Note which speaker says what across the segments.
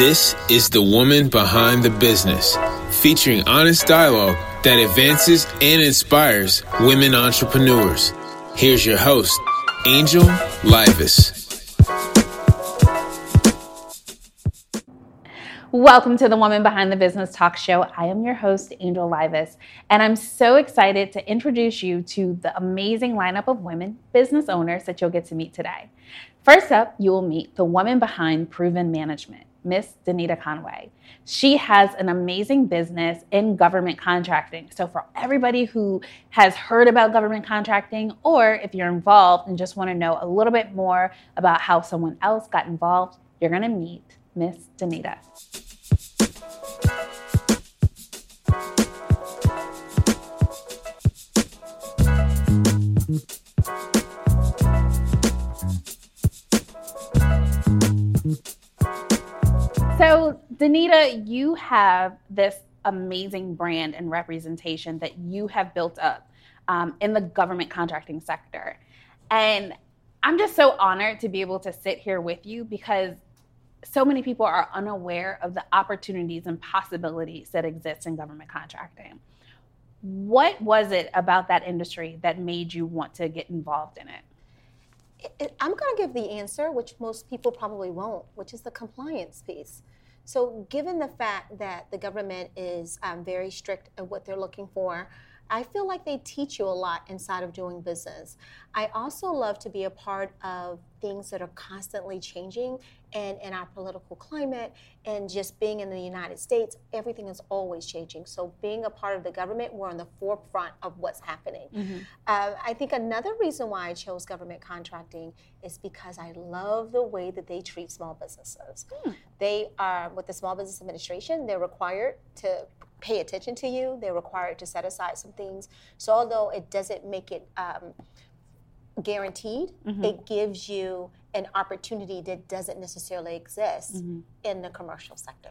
Speaker 1: This is The Woman Behind the Business, featuring honest dialogue that advances and inspires women entrepreneurs. Here's your host, Angel Livas.
Speaker 2: Welcome to the Woman Behind the Business Talk Show. I am your host, Angel Livas, and I'm so excited to introduce you to the amazing lineup of women business owners that you'll get to meet today. First up, you will meet the woman behind Proven Management, Miss Denita Conway. She has an amazing business in government contracting. So, for everybody who has heard about government contracting, or if you're involved and just want to know a little bit more about how someone else got involved, you're going to meet Miss Denita. So, Denita, you have this amazing brand and representation that you have built up um, in the government contracting sector. And I'm just so honored to be able to sit here with you because so many people are unaware of the opportunities and possibilities that exist in government contracting. What was it about that industry that made you want to get involved in it?
Speaker 3: I'm going to give the answer, which most people probably won't, which is the compliance piece. So, given the fact that the government is um, very strict at what they're looking for, I feel like they teach you a lot inside of doing business. I also love to be a part of things that are constantly changing and in our political climate and just being in the United States, everything is always changing. So being a part of the government, we're on the forefront of what's happening. Mm-hmm. Uh, I think another reason why I chose government contracting is because I love the way that they treat small businesses. Mm. They are, with the Small Business Administration, they're required to pay attention to you. They're required to set aside some things. So although it doesn't make it um, guaranteed, mm-hmm. it gives you an opportunity that doesn't necessarily exist mm-hmm. in the commercial sector.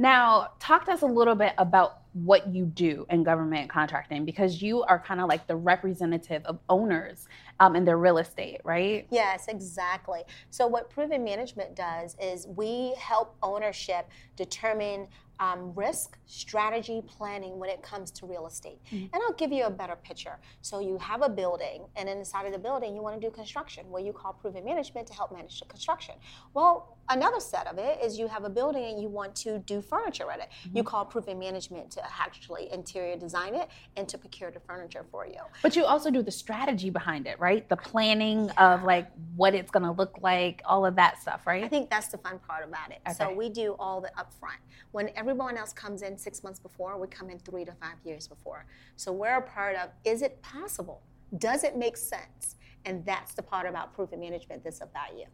Speaker 2: Now, talk to us a little bit about what you do in government contracting because you are kind of like the representative of owners um, in their real estate, right?
Speaker 3: Yes, exactly. So, what Proven Management does is we help ownership determine um, risk strategy planning when it comes to real estate. Mm-hmm. And I'll give you a better picture. So you have a building, and inside of the building, you want to do construction, where you call proven management to help manage the construction. Well, another set of it is you have a building and you want to do furniture at it. Mm-hmm. You call proven management to actually interior design it and to procure the furniture for you.
Speaker 2: But you also do the strategy behind it, right? The planning yeah. of like what it's going to look like, all of that stuff, right?
Speaker 3: I think that's the fun part about it. Okay. So we do all the upfront. When everyone else comes in six months before, we come in three to five years before. So we're a part of is it possible? Does it make sense? And that's the part about proven management that's of value.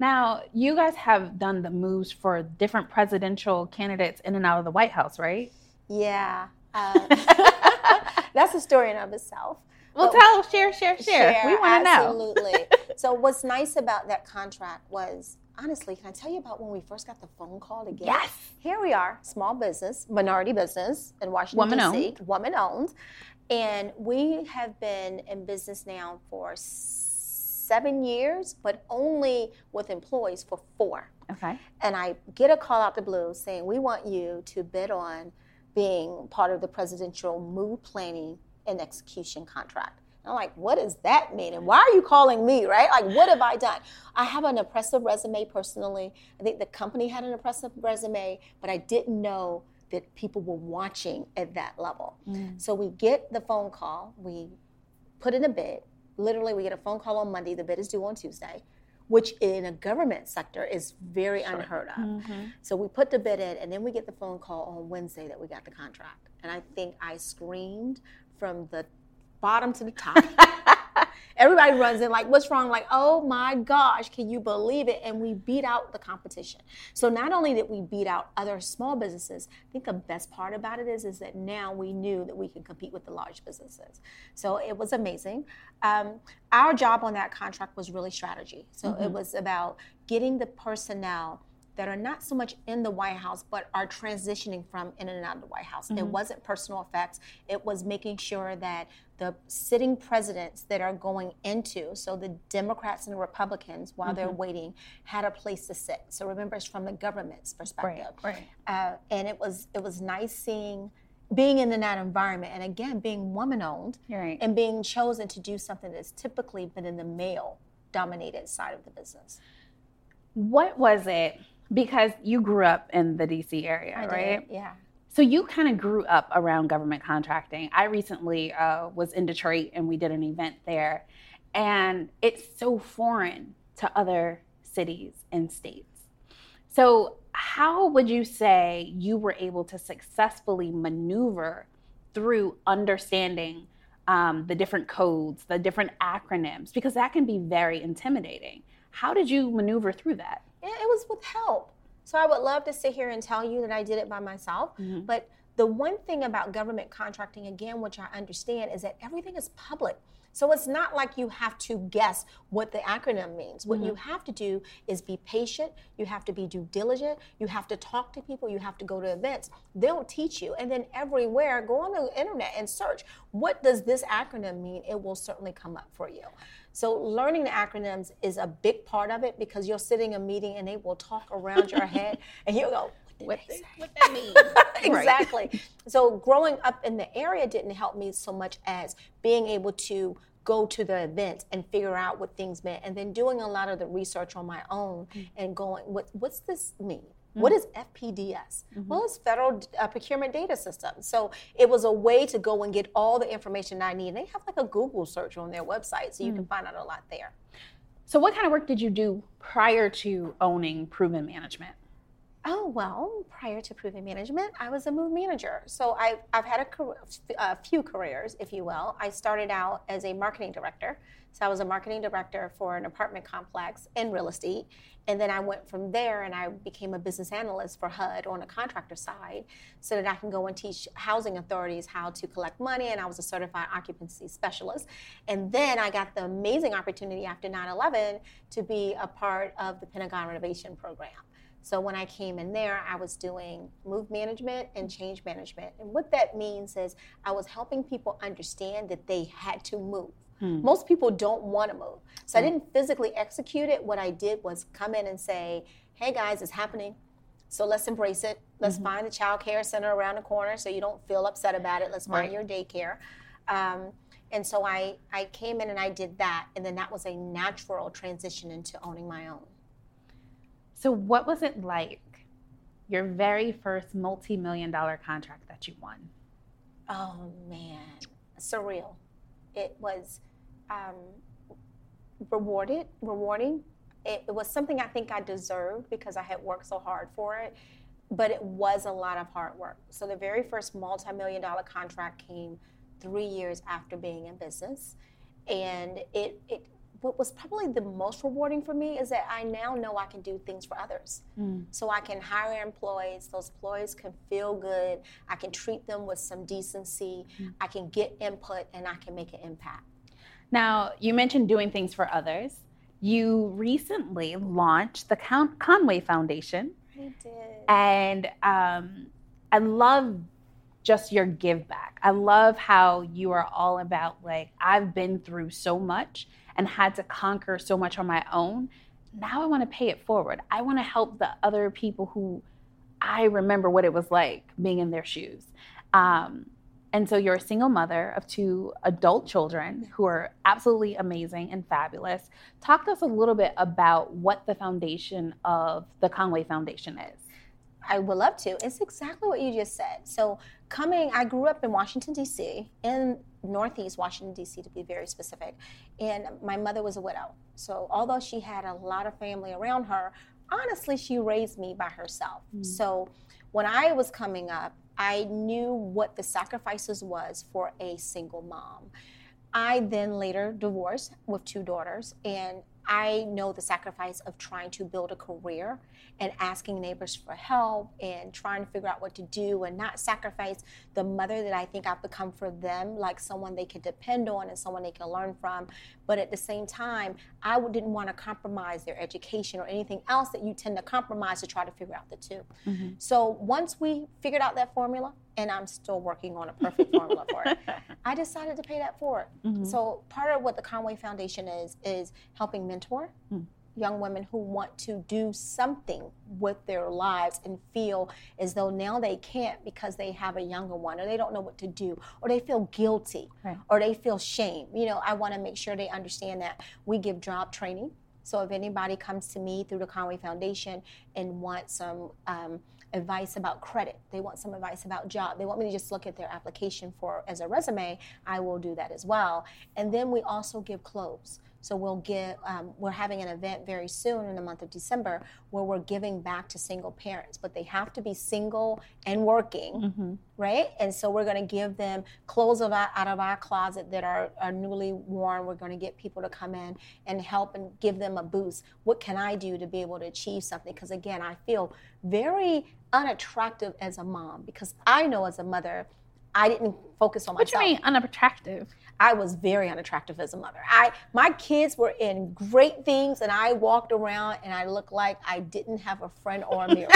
Speaker 2: Now, you guys have done the moves for different presidential candidates in and out of the White House, right?
Speaker 3: Yeah. Um, that's a story in of itself.
Speaker 2: Well, but tell, share, share, share.
Speaker 3: share
Speaker 2: we want to
Speaker 3: know. Absolutely. so, what's nice about that contract was honestly, can I tell you about when we first got the phone call to get?
Speaker 2: Yes.
Speaker 3: Here we are, small business, minority business in Washington,
Speaker 2: woman
Speaker 3: D.C.,
Speaker 2: owned.
Speaker 3: woman owned. And we have been in business now for seven years, but only with employees for four.
Speaker 2: Okay.
Speaker 3: And I get a call out the blue saying, we want you to bid on being part of the presidential move planning and execution contract. I'm like, what does that mean? And why are you calling me, right? Like, what have I done? I have an impressive resume personally. I think the company had an impressive resume, but I didn't know that people were watching at that level. Mm. So we get the phone call, we put in a bid. Literally, we get a phone call on Monday, the bid is due on Tuesday, which in a government sector is very sure. unheard of. Mm-hmm. So we put the bid in, and then we get the phone call on Wednesday that we got the contract. And I think I screamed from the bottom to the top. Everybody runs in like, what's wrong? Like, oh my gosh, can you believe it? And we beat out the competition. So not only did we beat out other small businesses, I think the best part about it is, is that now we knew that we could compete with the large businesses. So it was amazing. Um, our job on that contract was really strategy. So mm-hmm. it was about getting the personnel that are not so much in the White House, but are transitioning from in and out of the White House. Mm-hmm. It wasn't personal effects, it was making sure that the sitting presidents that are going into, so the Democrats and the Republicans, while mm-hmm. they're waiting, had a place to sit. So remember, it's from the government's perspective.
Speaker 2: Right,
Speaker 3: right. Uh, and it was it was nice seeing being in that environment and again being woman owned
Speaker 2: right.
Speaker 3: and being chosen to do something that's typically been in the male dominated side of the business.
Speaker 2: What was it? Because you grew up in the DC area,
Speaker 3: I
Speaker 2: right?
Speaker 3: Did, yeah.
Speaker 2: So you kind of grew up around government contracting. I recently uh, was in Detroit and we did an event there, and it's so foreign to other cities and states. So, how would you say you were able to successfully maneuver through understanding um, the different codes, the different acronyms, because that can be very intimidating. How did you maneuver through that?
Speaker 3: Yeah, it was with help. So I would love to sit here and tell you that I did it by myself, mm-hmm. but the one thing about government contracting, again, which I understand, is that everything is public. So it's not like you have to guess what the acronym means. What mm-hmm. you have to do is be patient, you have to be due diligent, you have to talk to people, you have to go to events. They'll teach you. And then everywhere, go on the internet and search what does this acronym mean? It will certainly come up for you. So learning the acronyms is a big part of it because you're sitting in a meeting and they will talk around your head and you'll go, what, they, what that mean? exactly. So growing up in the area didn't help me so much as being able to go to the events and figure out what things meant and then doing a lot of the research on my own mm-hmm. and going what what's this mean Mm-hmm. What is FPDS? Mm-hmm. Well, it's Federal uh, Procurement Data System. So it was a way to go and get all the information I need. They have like a Google search on their website, so you mm-hmm. can find out a lot there.
Speaker 2: So, what kind of work did you do prior to owning Proven Management?
Speaker 3: Oh, well, prior to Proven Management, I was a move manager. So I've, I've had a, a, few careers, if you will. I started out as a marketing director. So I was a marketing director for an apartment complex in real estate. And then I went from there and I became a business analyst for HUD on the contractor side so that I can go and teach housing authorities how to collect money. And I was a certified occupancy specialist. And then I got the amazing opportunity after 9 11 to be a part of the Pentagon renovation program. So when I came in there, I was doing move management and change management. And what that means is I was helping people understand that they had to move. Hmm. Most people don't want to move. So hmm. I didn't physically execute it. What I did was come in and say, hey guys, it's happening. So let's embrace it. Let's mm-hmm. find the child care center around the corner so you don't feel upset about it. Let's find right. your daycare. Um, and so I, I came in and I did that. And then that was a natural transition into owning my own.
Speaker 2: So, what was it like your very first multi million dollar contract that you won?
Speaker 3: Oh, man. Surreal. It was um, rewarded, rewarding. It, it was something I think I deserved because I had worked so hard for it, but it was a lot of hard work. So, the very first multi million dollar contract came three years after being in business. And it, it what was probably the most rewarding for me is that I now know I can do things for others. Mm. So I can hire employees, those employees can feel good, I can treat them with some decency, mm. I can get input, and I can make an impact.
Speaker 2: Now, you mentioned doing things for others. You recently launched the Con- Conway Foundation.
Speaker 3: I did.
Speaker 2: And um, I love just your give back. I love how you are all about, like, I've been through so much and had to conquer so much on my own. Now I want to pay it forward. I want to help the other people who I remember what it was like being in their shoes. Um, and so you're a single mother of two adult children who are absolutely amazing and fabulous. Talk to us a little bit about what the foundation of the Conway Foundation is.
Speaker 3: I would love to. It's exactly what you just said. So, coming, I grew up in Washington, D.C., in Northeast Washington, D.C., to be very specific. And my mother was a widow. So, although she had a lot of family around her, honestly, she raised me by herself. Mm. So, when I was coming up, I knew what the sacrifices was for a single mom. I then later divorced with two daughters, and I know the sacrifice of trying to build a career and asking neighbors for help and trying to figure out what to do and not sacrifice the mother that I think I've become for them, like someone they can depend on and someone they can learn from. But at the same time, I didn't want to compromise their education or anything else that you tend to compromise to try to figure out the 2 mm-hmm. So once we figured out that formula, and I'm still working on a perfect formula for it. I decided to pay that forward. Mm-hmm. So part of what the Conway Foundation is is helping mentor mm young women who want to do something with their lives and feel as though now they can't because they have a younger one or they don't know what to do or they feel guilty right. or they feel shame. You know, I want to make sure they understand that we give job training. So if anybody comes to me through the Conway Foundation and wants some um, advice about credit, they want some advice about job, they want me to just look at their application for as a resume, I will do that as well. And then we also give clothes. So we'll give, um, we're having an event very soon in the month of December where we're giving back to single parents, but they have to be single and working, mm-hmm. right? And so we're going to give them clothes of our, out of our closet that are, are newly worn. We're going to get people to come in and help and give them a boost. What can I do to be able to achieve something? Because again, I feel very unattractive as a mom because I know as a mother, I didn't focus on myself.
Speaker 2: What do you mean unattractive?
Speaker 3: I was very unattractive as a mother. I my kids were in great things and I walked around and I looked like I didn't have a friend or a mirror.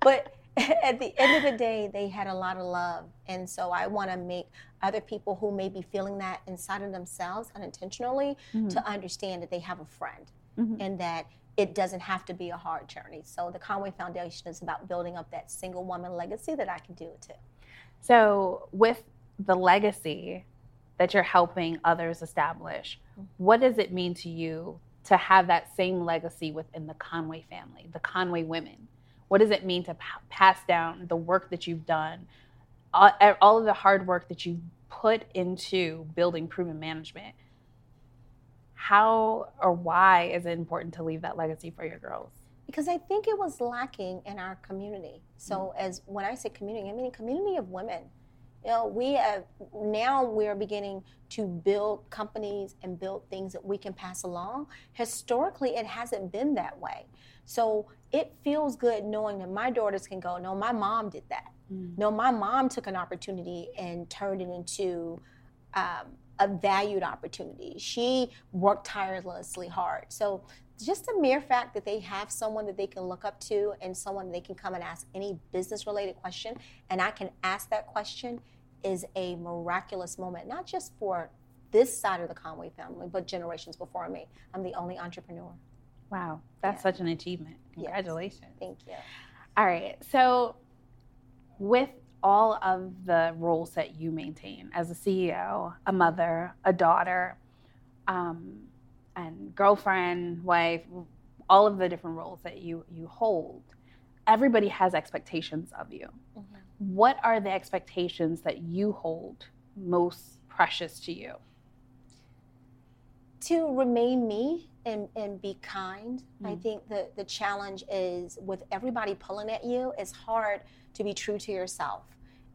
Speaker 3: but at the end of the day, they had a lot of love. And so I want to make other people who may be feeling that inside of themselves unintentionally mm-hmm. to understand that they have a friend mm-hmm. and that it doesn't have to be a hard journey. So the Conway Foundation is about building up that single woman legacy that I can do it too.
Speaker 2: So with the legacy that you're helping others establish, what does it mean to you to have that same legacy within the Conway family, the Conway women? What does it mean to p- pass down the work that you've done, all, all of the hard work that you've put into building proven management? How or why is it important to leave that legacy for your girls?
Speaker 3: Because I think it was lacking in our community. So, mm-hmm. as when I say community, I mean a community of women you know, we have now we're beginning to build companies and build things that we can pass along. Historically, it hasn't been that way. So it feels good knowing that my daughters can go, no, my mom did that. Mm. No, my mom took an opportunity and turned it into um, a valued opportunity. She worked tirelessly hard. So just the mere fact that they have someone that they can look up to and someone they can come and ask any business related question and I can ask that question is a miraculous moment, not just for this side of the Conway family, but generations before me. I'm the only entrepreneur.
Speaker 2: Wow, that's yeah. such an achievement. Congratulations. Yes.
Speaker 3: Thank you.
Speaker 2: All right. So, with all of the roles that you maintain as a CEO, a mother, a daughter, um, and girlfriend, wife, all of the different roles that you, you hold, everybody has expectations of you. Mm-hmm what are the expectations that you hold most precious to you?
Speaker 3: To remain me and, and be kind. Mm. I think the, the challenge is with everybody pulling at you, it's hard to be true to yourself.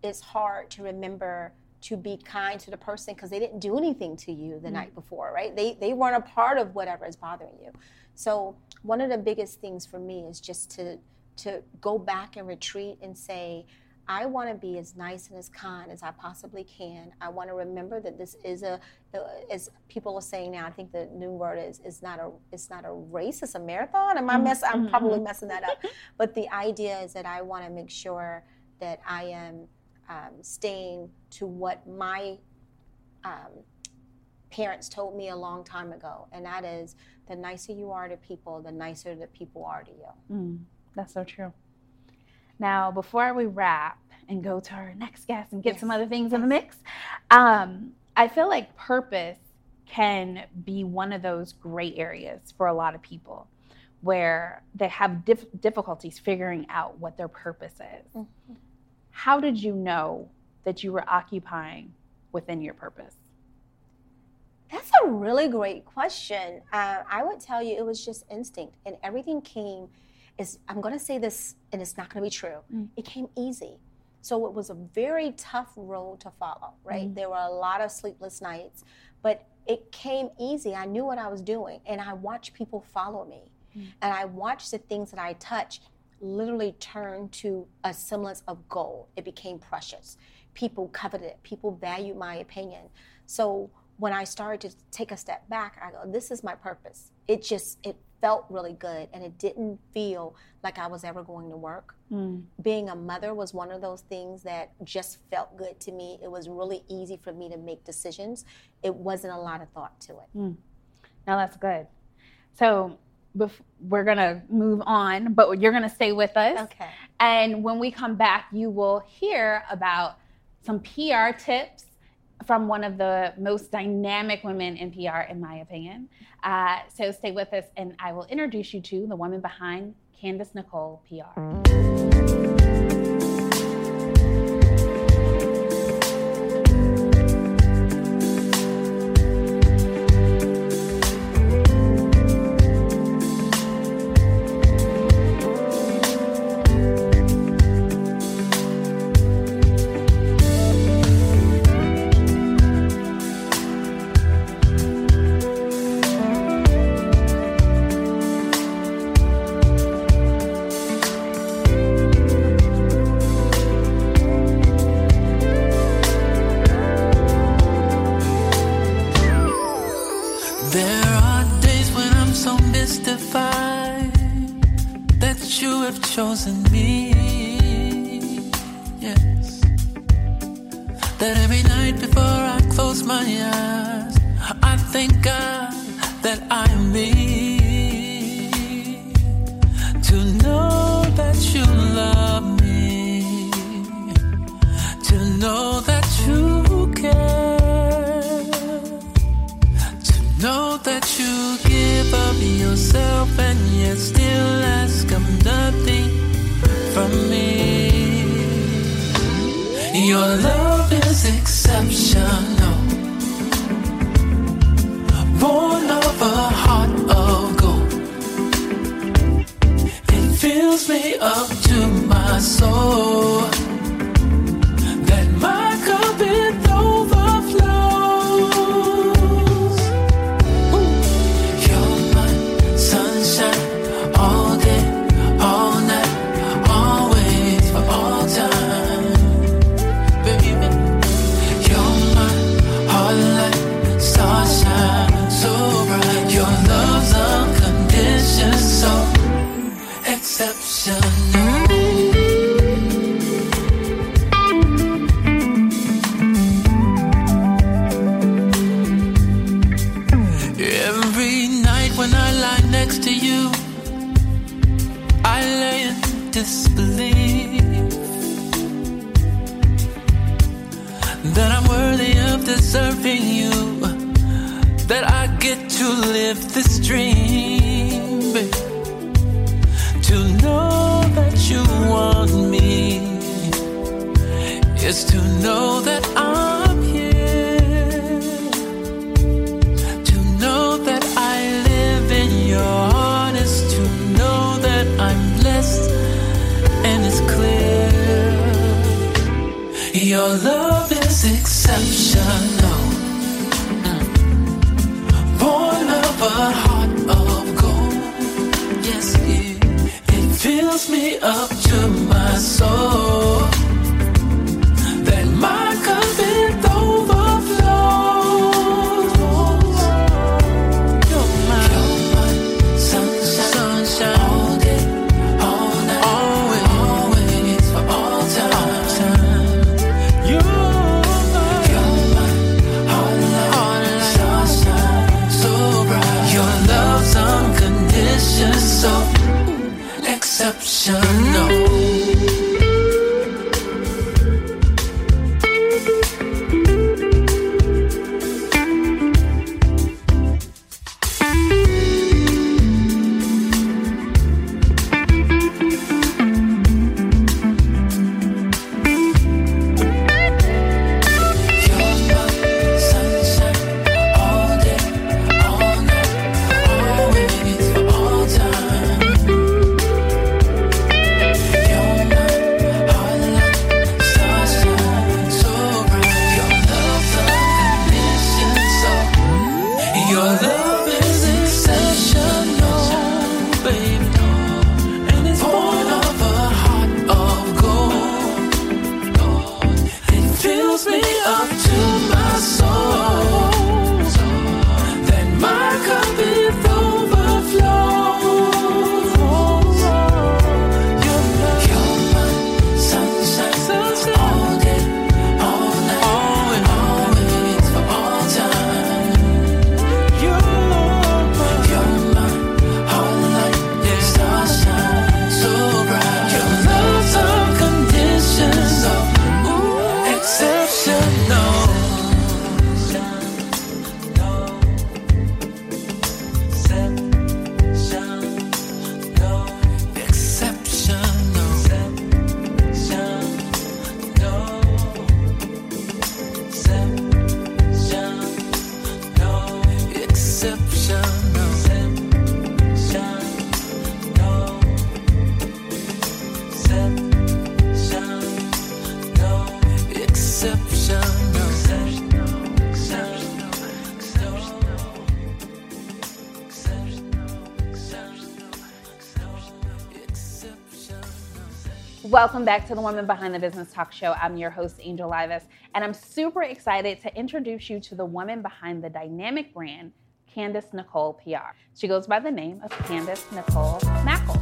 Speaker 3: It's hard to remember to be kind to the person because they didn't do anything to you the mm. night before, right? They, they weren't a part of whatever is bothering you. So, one of the biggest things for me is just to, to go back and retreat and say, I want to be as nice and as kind as I possibly can. I want to remember that this is a, as people are saying now. I think the new word is is not a it's not a race. It's a marathon. Am I mm-hmm. mess? I'm probably mm-hmm. messing that up. but the idea is that I want to make sure that I am um, staying to what my um, parents told me a long time ago, and that is the nicer you are to people, the nicer that people are to you.
Speaker 2: Mm, that's so true. Now, before we wrap and go to our next guest and get yes. some other things yes. in the mix, um, I feel like purpose can be one of those gray areas for a lot of people where they have dif- difficulties figuring out what their purpose is. Mm-hmm. How did you know that you were occupying within your purpose?
Speaker 3: That's a really great question. Uh, I would tell you it was just instinct, and everything came is I'm going to say this, and it's not going to be true. Mm. It came easy. So it was a very tough road to follow, right? Mm-hmm. There were a lot of sleepless nights, but it came easy. I knew what I was doing, and I watched people follow me. Mm-hmm. And I watched the things that I touched literally turned to a semblance of gold. It became precious. People coveted it, people valued my opinion. So when I started to take a step back, I go, this is my purpose. It just, it felt really good and it didn't feel like I was ever going to work. Mm. Being a mother was one of those things that just felt good to me. It was really easy for me to make decisions. It wasn't a lot of thought to it. Mm.
Speaker 4: Now that's good. So bef- we're going to move on, but you're going to stay with us.
Speaker 3: Okay.
Speaker 4: And when we come back, you will hear about some PR tips from one of the most dynamic women in PR, in my opinion. Uh, so stay with us, and I will introduce you to the woman behind Candace Nicole PR.
Speaker 2: Welcome back to the Woman Behind the Business Talk Show. I'm your host, Angel Livas, and I'm super excited to introduce you to the woman behind the dynamic brand, Candace Nicole PR. She goes by the name of Candace Nicole Mackle.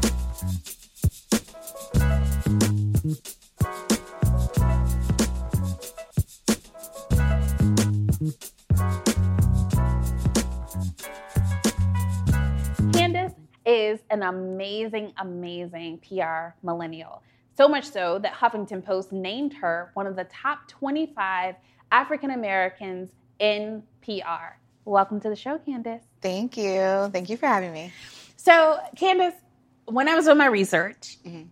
Speaker 2: Candace is an amazing, amazing PR millennial. So much so that Huffington Post named her one of the top 25 African Americans in PR. Welcome to the show, Candace.
Speaker 5: Thank you. Thank you for having me.
Speaker 2: So, Candace, when I was doing my research,
Speaker 5: Mhm.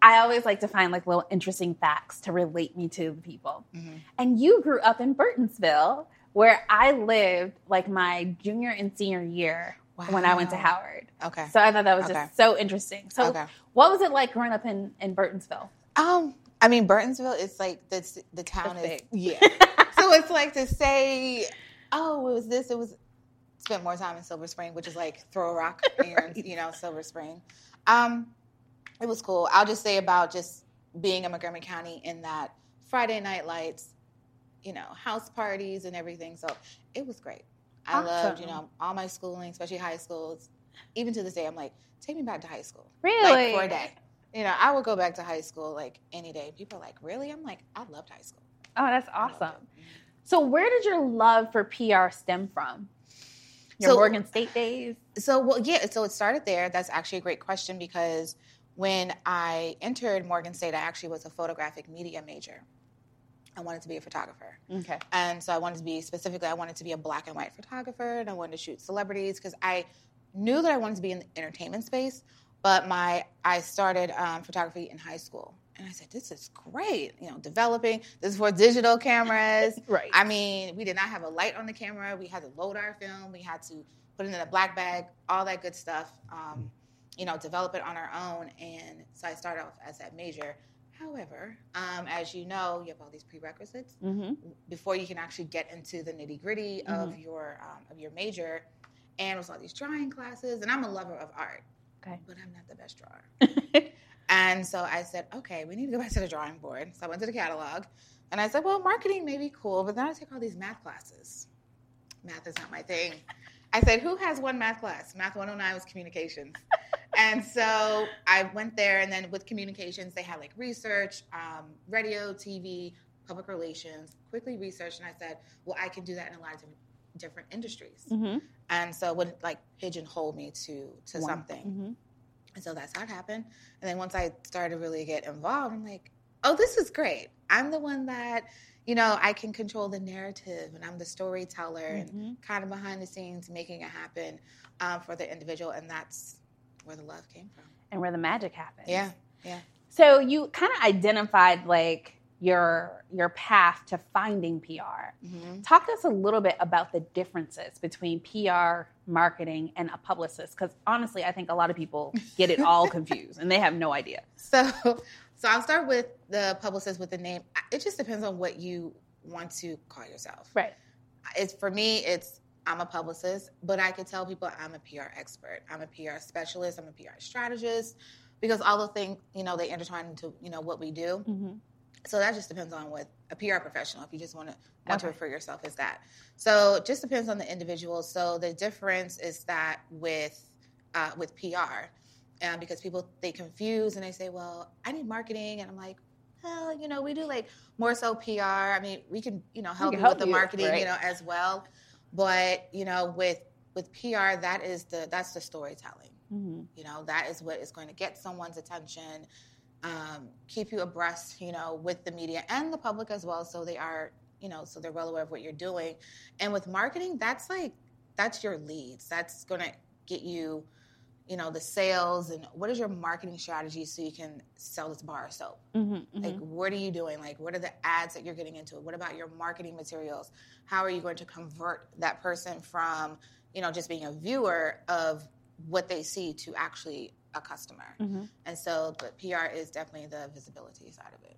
Speaker 2: I always like to find like little interesting facts to relate me to the people.
Speaker 5: Mhm.
Speaker 2: And you grew up in Burtonsville, where I lived like my junior and senior year when I went to Howard.
Speaker 5: Okay.
Speaker 2: So I thought that was
Speaker 5: Okay.
Speaker 2: just so interesting. So,
Speaker 5: Okay.
Speaker 2: what was it like growing up in, in Burtonsville?
Speaker 5: Um, I mean, Burtonsville is like the the town is
Speaker 2: big.
Speaker 5: yeah. so it's like to say, oh, it was this. It was spent more time in Silver Spring, which is like Throw a Rock, and, you know, Silver Spring. Um, it was cool. I'll just say about just being in Montgomery County in that Friday night lights, you know, house parties and everything. So it was great. I loved, you know, all my schooling, especially high schools. Even to this day, I'm like, take me back to high school.
Speaker 2: Really?
Speaker 5: Like for a day. You know, I would go back to high school like any day. People are like, really? I'm like, I loved high school.
Speaker 2: Oh, that's awesome.
Speaker 5: Mm-hmm.
Speaker 2: So, where did your love for PR stem from? Your
Speaker 5: So-
Speaker 2: Morgan State days?
Speaker 5: So, well, yeah, so it started there. That's actually a great question because when I entered Morgan State, I actually was a photographic media major. I wanted to be a photographer.
Speaker 2: Okay.
Speaker 5: And so I wanted to be specifically, I wanted to be a black and white photographer and I wanted to shoot celebrities because I knew that I wanted to be in the entertainment space. But my, I started um, photography in high school. And I said, this is great, you know, developing. This is for digital cameras.
Speaker 2: Right.
Speaker 5: I mean, we did not have a light on the camera. We had to load our film. We had to put it in a black bag, all that good stuff. Um, you know, develop it on our own. And so I started off as that major. However, um, as you know, you have all these prerequisites
Speaker 2: Mm-hmm.
Speaker 5: before you can actually get into the nitty gritty of your um, of your major. And with all these drawing classes, and I'm a lover of art,
Speaker 2: Okay.
Speaker 5: but I'm not the best drawer. And so I said, okay, we need to go back to the drawing board. So I went to the catalog and I said, well, marketing may be cool, but then I take all these math classes. Math is not my thing. I said, who has one math class? Math 109 was communications. And so I went there, and then with communications, they had like research, um, radio, TV, public relations, quickly researched. And I said, well, I can do that in a lot of different, different industries.
Speaker 2: mm-hmm.
Speaker 5: And so it would like pigeonhole me to, to something.
Speaker 2: Mm-hmm.
Speaker 5: And so that's how it happened. And then once I started to really get involved, I'm like, oh, this is great. I'm the one that, you know, I can control the narrative and I'm the storyteller
Speaker 2: Mhm.
Speaker 5: and kind of behind the scenes making it happen um, for the individual. And that's where the love came from.
Speaker 2: And where the magic happens.
Speaker 5: Yeah. Yeah.
Speaker 2: So you kind of identified like your your path to finding PR.
Speaker 5: hmm
Speaker 2: Talk to us a little bit about the differences between PR, marketing, and a publicist. Because honestly, I think a lot of people get it all confused and they have no idea.
Speaker 5: So, so I'll start with the publicist with the name. It just depends on what you want to call yourself.
Speaker 2: Right.
Speaker 5: it's for me it's i'm a publicist but i could tell people i'm a pr expert i'm a pr specialist i'm a pr strategist because all the things you know they intertwine into you know what we do
Speaker 2: Mm-hmm.
Speaker 5: so that just depends on what a pr professional if you just want to want to refer yourself as that so it just depends on the individual so the difference is that with uh, with pr um, because people they confuse and they say well i need marketing and i'm like well, you know, we do like more so PR. I mean, we can, you know, help
Speaker 2: can
Speaker 5: you
Speaker 2: help
Speaker 5: with the
Speaker 2: you,
Speaker 5: marketing,
Speaker 2: right.
Speaker 5: you know, as well. But you know, with with PR, that is the that's the storytelling.
Speaker 2: Mm-hmm.
Speaker 5: You know, that is what is going to get someone's attention, um, keep you abreast, you know, with the media and the public as well, so they are, you know, so they're well aware of what you're doing. And with marketing, that's like that's your leads. That's going to get you, you know, the sales and what is your marketing strategy so you can sell this bar of soap.
Speaker 2: Mm-hmm.
Speaker 5: Like, what are you doing? Like, what are the ads that you're getting into? What about your marketing materials? How are you going to convert that person from, you know, just being a viewer of what they see to actually a customer?
Speaker 2: Mm-hmm.
Speaker 5: And so, but PR is definitely the visibility side of it.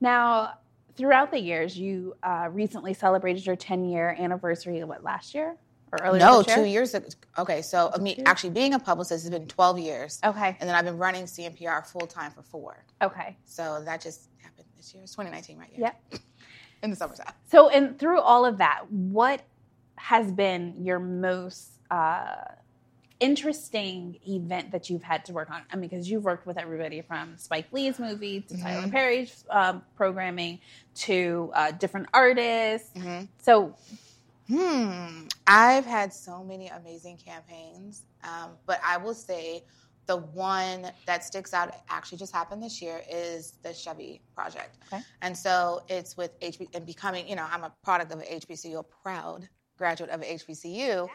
Speaker 2: Now, throughout the years, you uh, recently celebrated your 10 year anniversary, what, last year? Or earlier
Speaker 5: no, two years ago. Okay, so I mean, actually, being a publicist has been 12 years.
Speaker 2: Okay.
Speaker 5: And then I've been running CNPR full time for four.
Speaker 2: Okay.
Speaker 5: So that just happened this year. It's 2019, right? Yeah.
Speaker 2: Yep.
Speaker 5: In the summertime.
Speaker 2: So, and through all of that, what has been your most uh, interesting event that you've had to work on? I mean, because you've worked with everybody from Spike Lee's movie to Tyler
Speaker 5: Mhm.
Speaker 2: Perry's um, programming to uh, different artists.
Speaker 5: hmm
Speaker 2: So,
Speaker 5: Hmm. I've had so many amazing campaigns, um, but I will say the one that sticks out actually just happened this year is the Chevy project.
Speaker 2: Okay.
Speaker 5: And so it's with HB and becoming, you know, I'm a product of an HBCU, a proud graduate of HBCU.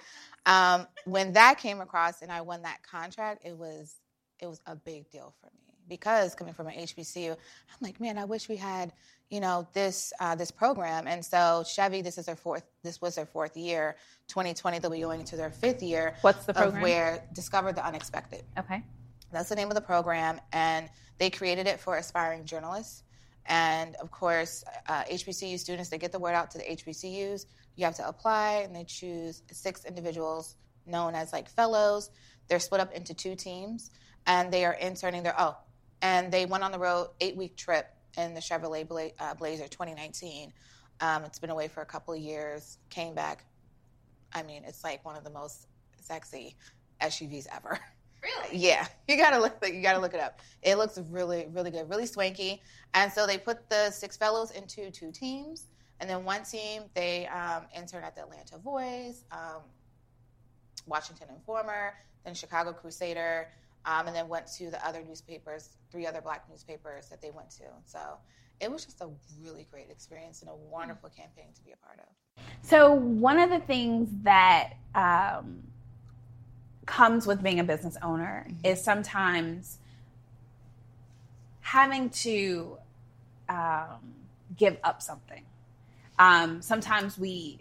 Speaker 5: Um, when that came across and I won that contract, it was it was a big deal for me because coming from an HBCU, I'm like, man, I wish we had, you know, this uh, this program. And so Chevy, this is their fourth. This was their fourth year. 2020, they'll be going into their fifth year
Speaker 2: what's the
Speaker 5: of
Speaker 2: program?
Speaker 5: where discover the unexpected.
Speaker 2: Okay.
Speaker 5: That's the name of the program, and they created it for aspiring journalists. And of course, uh, HBCU students they get the word out to the HBCUs. You have to apply, and they choose six individuals known as like fellows. They're split up into two teams, and they are interning their oh, and they went on the road eight week trip in the Chevrolet Bla- uh, Blazer 2019. Um, it's been away for a couple of years. Came back. I mean, it's like one of the most sexy SUVs ever.
Speaker 2: Really?
Speaker 5: Yeah, you gotta look. You gotta look it up. It looks really, really good, really swanky. And so they put the six fellows into two teams, and then one team they um, interned at the Atlanta Voice, um, Washington Informer, then Chicago Crusader, um, and then went to the other newspapers, three other black newspapers that they went to. So it was just a really great experience and a wonderful campaign to be a part of.
Speaker 2: So, one of the things that um, comes with being a business owner is sometimes having to um, give up something. Um, sometimes we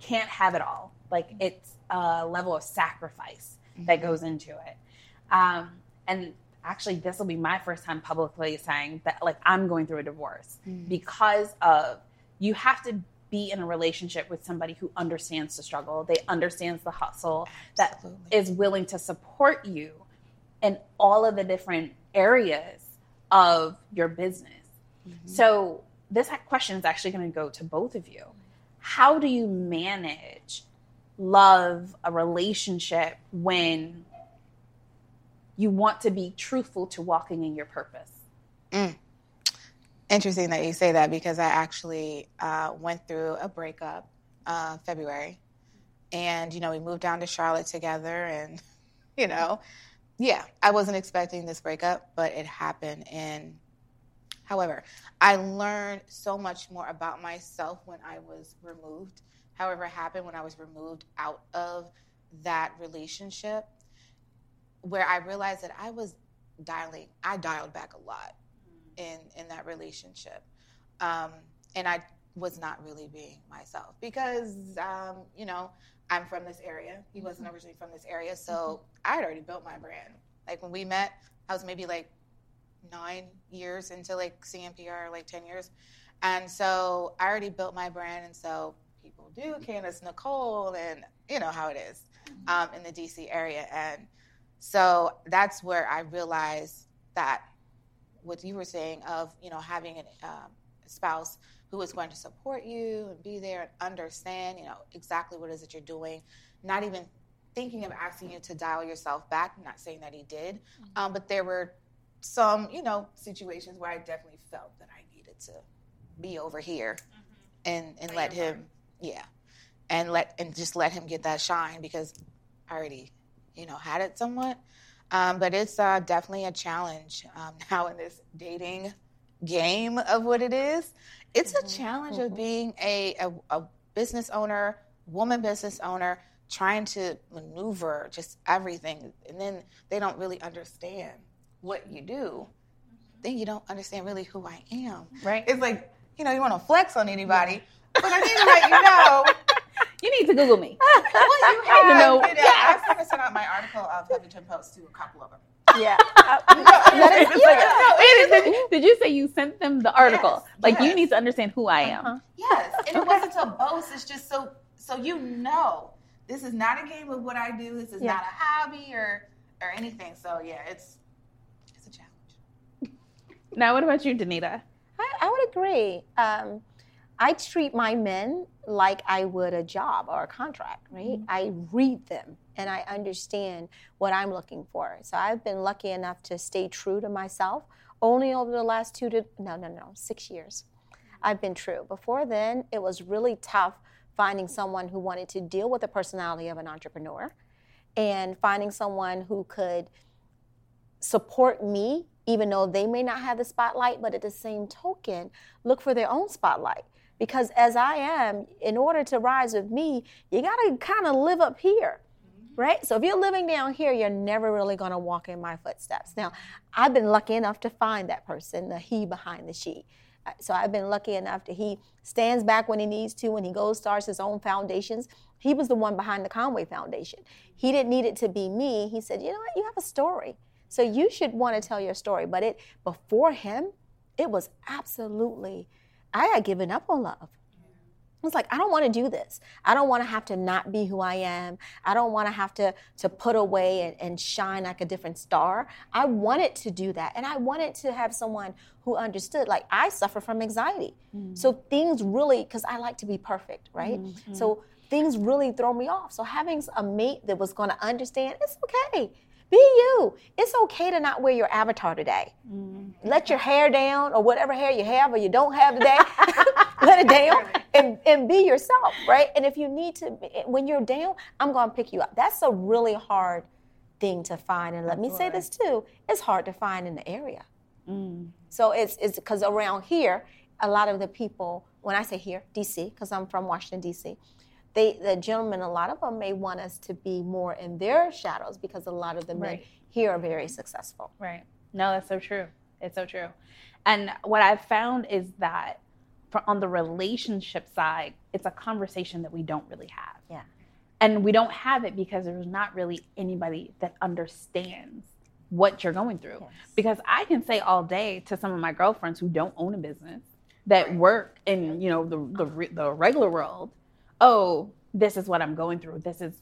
Speaker 2: can't have it all. Like, it's a level of sacrifice that goes into it. Um, and actually, this will be my first time publicly saying that, like, I'm going through a divorce because of you have to be in a relationship with somebody who understands the struggle, they understands the hustle, that
Speaker 5: Absolutely.
Speaker 2: is willing to support you in all of the different areas of your business. So this question is actually going to go to both of you. How do you manage love, a relationship when you want to be truthful to walking in your purpose?
Speaker 5: Interesting that you say that because I actually uh, went through a breakup uh, February, and you know we moved down to Charlotte together, and you know, yeah, I wasn't expecting this breakup, but it happened. And however, I learned so much more about myself when I was removed. However, happened when I was removed out of that relationship, where I realized that I was dialing, I dialed back a lot in in that relationship, um, and I was not really being myself because um, you know I'm from this area. He wasn't originally from this area, so I had already built my brand. Like when we met, I was maybe like nine years into like CNPR, like ten years, and so I already built my brand, and so people do Candace Nicole, and you know how it is um, in the DC area, and so that's where I realized that what you were saying of you know having a um, spouse who is going to support you and be there and understand you know exactly what it is that you're doing not even thinking of asking you to dial yourself back I'm not saying that he did um, but there were some you know situations where i definitely felt that i needed to be over here and and let him yeah and let and just let him get that shine because i already you know had it somewhat um, but it's uh, definitely a challenge um, now in this dating game of what it is. It's a challenge of being a, a, a business owner, woman business owner, trying to maneuver just everything. And then they don't really understand what you do. Then you don't understand really who I am.
Speaker 2: Right.
Speaker 5: It's like, you know, you want to flex on anybody, but I need to let you know
Speaker 2: You need to Google me.
Speaker 5: what you have.
Speaker 2: to know.
Speaker 5: You know, I was going to send out my article of Huffington Post to a couple of them.
Speaker 3: Yeah.
Speaker 2: Wait, did, did you say you sent them the article?
Speaker 5: Yes,
Speaker 2: like you need to understand who I am.
Speaker 3: Uh-huh.
Speaker 5: Yes, and it wasn't to boast. It's just so so you know this is not a game of what I do. This is
Speaker 3: Yeah.
Speaker 5: not a hobby or or anything. So yeah, it's it's a challenge.
Speaker 2: Now, what about you, Denita?
Speaker 3: I, I would agree. Um, I treat my men like I would a job or a contract, right? Mm-hmm. I read them and I understand what I'm looking for. So I've been lucky enough to stay true to myself only over the last two to, no, no, no, six years. Mm-hmm. I've been true. Before then, it was really tough finding someone who wanted to deal with the personality of an entrepreneur and finding someone who could support me, even though they may not have the spotlight, but at the same token, look for their own spotlight. Because as I am, in order to rise with me, you got to kind of live up here, right? So if you're living down here, you're never really going to walk in my footsteps. Now, I've been lucky enough to find that person, the he behind the she. Uh, So I've been lucky enough that he stands back when he needs to, when he goes starts his own foundations. He was the one behind the Conway Foundation. He didn't need it to be me. He said, "You know what? You have a story, so you should want to tell your story." But it before him, it was absolutely. I had given up on love. I was like, I don't want to do this. I don't want to have to not be who I am. I don't want to have to to put away and, and shine like a different star. I wanted to do that. And I wanted to have someone who understood. Like I suffer from anxiety. Mm-hmm. So things really, because I like to be perfect, right? Mm-hmm. So things really throw me off. So having a mate that was going to understand, it's okay. Be you. It's okay to not wear your avatar today. Mm-hmm. Let your hair down or whatever hair you have or you don't have today. let it down and, and be yourself, right? And if you need to, when you're down, I'm going to pick you up. That's a really hard thing to find. And let me say this too it's hard to find in the area. Mm. So it's it's because around here, a lot of the people, when I say here, DC, because I'm from Washington D.C., they the gentlemen, a lot of them may want us to be more in their shadows because a lot of the men
Speaker 2: Right.
Speaker 3: here are very successful.
Speaker 2: Right. No, that's so true. It's so true. And what I've found is that for, on the relationship side, it's a conversation that we don't really have.
Speaker 3: Yeah.
Speaker 2: And we don't have it because there's not really anybody that understands what you're going through.
Speaker 3: Yes.
Speaker 2: Because I can say all day to some of my girlfriends who don't own a business that work in, you know, the the, the regular world, oh, this is what I'm going through. This is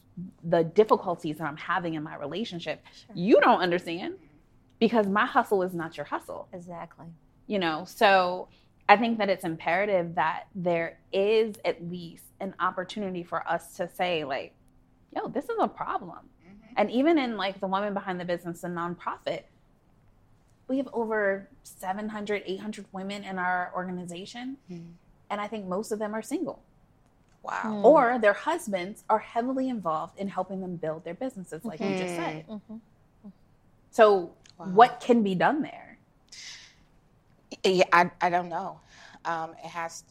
Speaker 2: the difficulties that I'm having in my relationship. You don't understand because my hustle is not your hustle.
Speaker 3: Exactly.
Speaker 2: you know so i think that it's imperative that there is at least an opportunity for us to say like yo this is a problem. Mm-hmm. And even in like the woman behind the business and nonprofit we have over 700 800 women in our organization. Mm-hmm. And i think most of them are single
Speaker 5: Wow.
Speaker 2: or their husbands are heavily involved in helping them build their businesses like you just said so what can be done there
Speaker 5: Yeah, I, I don't know. Um, it has.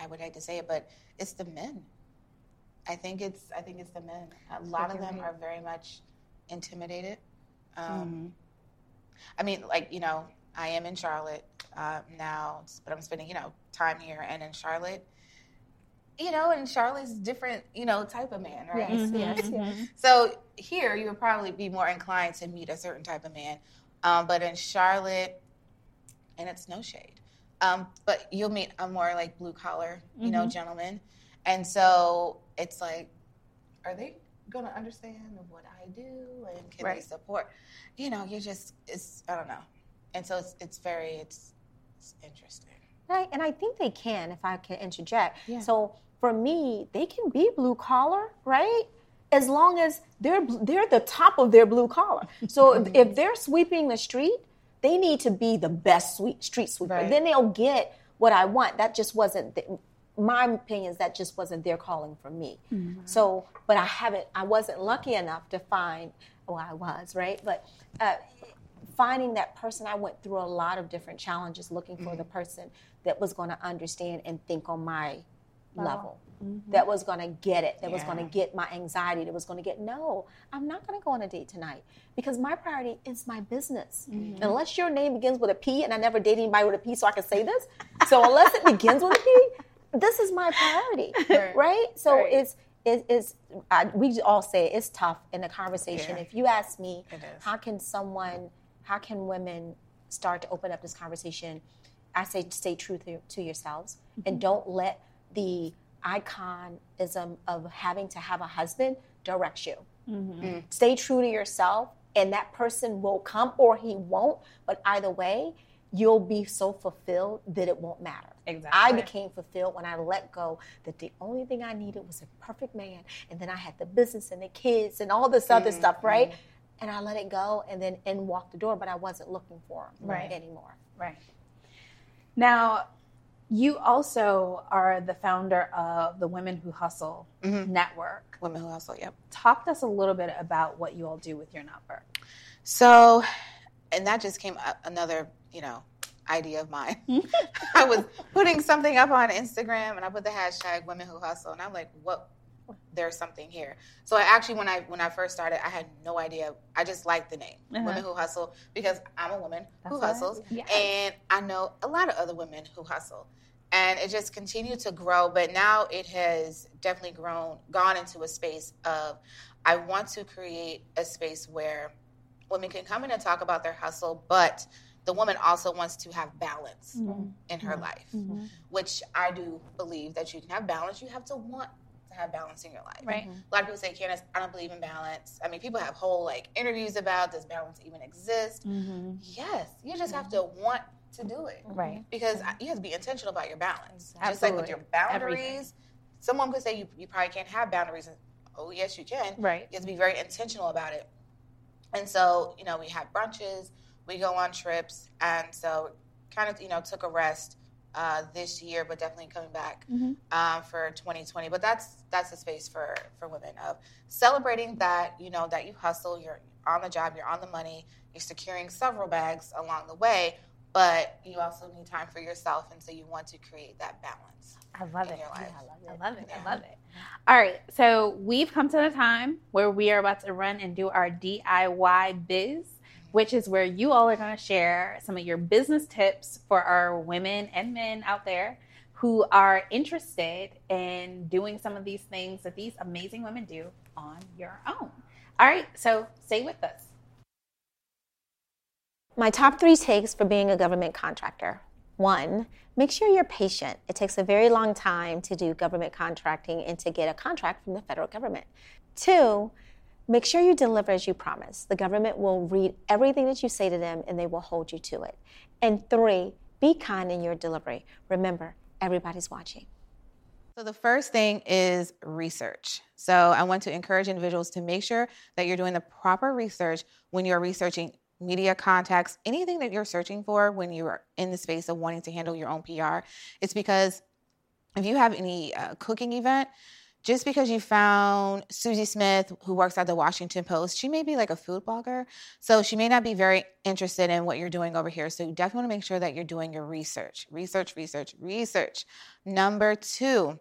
Speaker 5: I would hate to say it, but it's the men. I think it's. I think it's the men. A lot of them are very much intimidated. Um, I mean, like you know, I am in Charlotte uh, now, but I'm spending you know time here, and in Charlotte, you know, and Charlotte's different, you know, type of man, right?
Speaker 3: Yes, yes, yes.
Speaker 5: So here, you would probably be more inclined to meet a certain type of man, um, but in Charlotte, and it's no shade, um, but you'll meet a more like blue collar, you know, gentleman, and so it's like, are they going to understand what I do and can they support? You know, you just it's I don't know, and so it's it's very it's, it's interesting.
Speaker 3: Right, and I think they can, if I can interject.
Speaker 5: Yeah.
Speaker 3: So for me, they can be blue collar, right? As long as they're they're the top of their blue collar. So if, they're sweeping the street, they need to be the best sweep, street sweeper.
Speaker 5: Right.
Speaker 3: Then they'll get what I want. That just wasn't. The, my opinion is that just wasn't their calling for me. So, but I haven't. I wasn't lucky enough to find. Well, I was right, but. Uh, finding that person, I went through a lot of different challenges looking for the person that was going to understand and think on my level, mm-hmm. that was going to get it, that was going to get my anxiety, that was going to get, no, I'm not going to go on a date tonight because my priority is my business. Mm-hmm. Unless your name begins with a P, and I never date anybody with a P, so I can say this. So unless it begins with a P, this is my priority,
Speaker 5: Right.
Speaker 3: right? So
Speaker 2: Right.
Speaker 3: it's, it, it's I, we all say it's tough in the conversation.
Speaker 5: Yeah.
Speaker 3: If you ask me, how can someone, how can women start to open up this conversation? I say stay true to, to yourselves and mm-hmm. don't let the iconism of having to have a husband directs you.
Speaker 2: Mm-hmm. Mm.
Speaker 3: Stay true to yourself, and that person will come or he won't. But either way, you'll be so fulfilled that it won't matter.
Speaker 2: Exactly.
Speaker 3: I became fulfilled when I let go that the only thing I needed was a perfect man. And then I had the business and the kids and all this other mm-hmm. stuff, right? Mm-hmm. And I let it go and then in walked the door, but I wasn't looking for him
Speaker 2: Right.
Speaker 3: anymore.
Speaker 2: Right. Now, you also are the founder of the Women Who Hustle
Speaker 5: Mhm.
Speaker 2: Network.
Speaker 5: Women Who Hustle, yep.
Speaker 2: Talk to us a little bit about what you all do with your network.
Speaker 5: So, and that just came up another, you know, idea of mine. I was putting something up on Instagram and I put the hashtag women who hustle and I'm like, what there's something here. So I actually when I when I first started, I had no idea. I just liked the name.
Speaker 2: Uh-huh.
Speaker 5: Women who hustle because I'm a woman who
Speaker 2: That's
Speaker 5: hustles
Speaker 2: right. Yes.
Speaker 5: and I know a lot of other women who hustle. And it just continued to grow, but now it has definitely grown, gone into a space of I want to create a space where women can come in and talk about their hustle, but the woman also wants to have balance
Speaker 2: Mm-hmm.
Speaker 5: in her life, which I do believe that you can have balance. You have to want to have balance in your life.
Speaker 2: Right.
Speaker 5: A lot of people say, Candace, I don't believe in balance. I mean, people have whole like interviews about does balance even exist?
Speaker 2: Mm-hmm.
Speaker 5: Yes, you just have to want to do it
Speaker 2: Right.
Speaker 5: because I- you have to be intentional about your balance. Just like with your boundaries,
Speaker 2: Everything.
Speaker 5: someone could say you, you probably can't have boundaries. And, oh, yes, you can.
Speaker 2: Right.
Speaker 5: You have to be very intentional about it. And so, you know, we have brunches, we go on trips, and so kind of, you know, took a rest uh, this year, but definitely coming back
Speaker 2: Mhm.
Speaker 5: um, for 2020. But that's that's the space for for women of celebrating that you know that you hustle, you're on the job, you're on the money, you're securing several bags along the way, but you also need time for yourself, and so you want to create that balance.
Speaker 2: I love it.
Speaker 5: life.
Speaker 2: I love it. I love it.
Speaker 5: Yeah.
Speaker 2: I love it. All right. So we've come to the time where we are about to run and do our DIY biz, which is where you all are going to share some of your business tips for our women and men out there who are interested in doing some of these things that these amazing women do on your own. All right. So stay with us.
Speaker 3: My top three takes for being a government contractor. One, make sure you're patient. It takes a very long time to do government contracting and to get a contract from the federal government. Two, make sure you deliver as you promise. The government will read everything that you say to them and they will hold you to it. And three, be kind in your delivery. Remember, everybody's watching.
Speaker 5: So the first thing is research. So I want to encourage individuals to make sure that you're doing the proper research when you're researching media contacts, anything that you're searching for when you are in the space of wanting to handle your own PR. It's because if you have any uh, cooking event, just because you found Susie Smith, who works at the Washington Post, she may be like a food blogger. So she may not be very interested in what you're doing over here. So you definitely want to make sure that you're doing your research, research, research, research. Number two,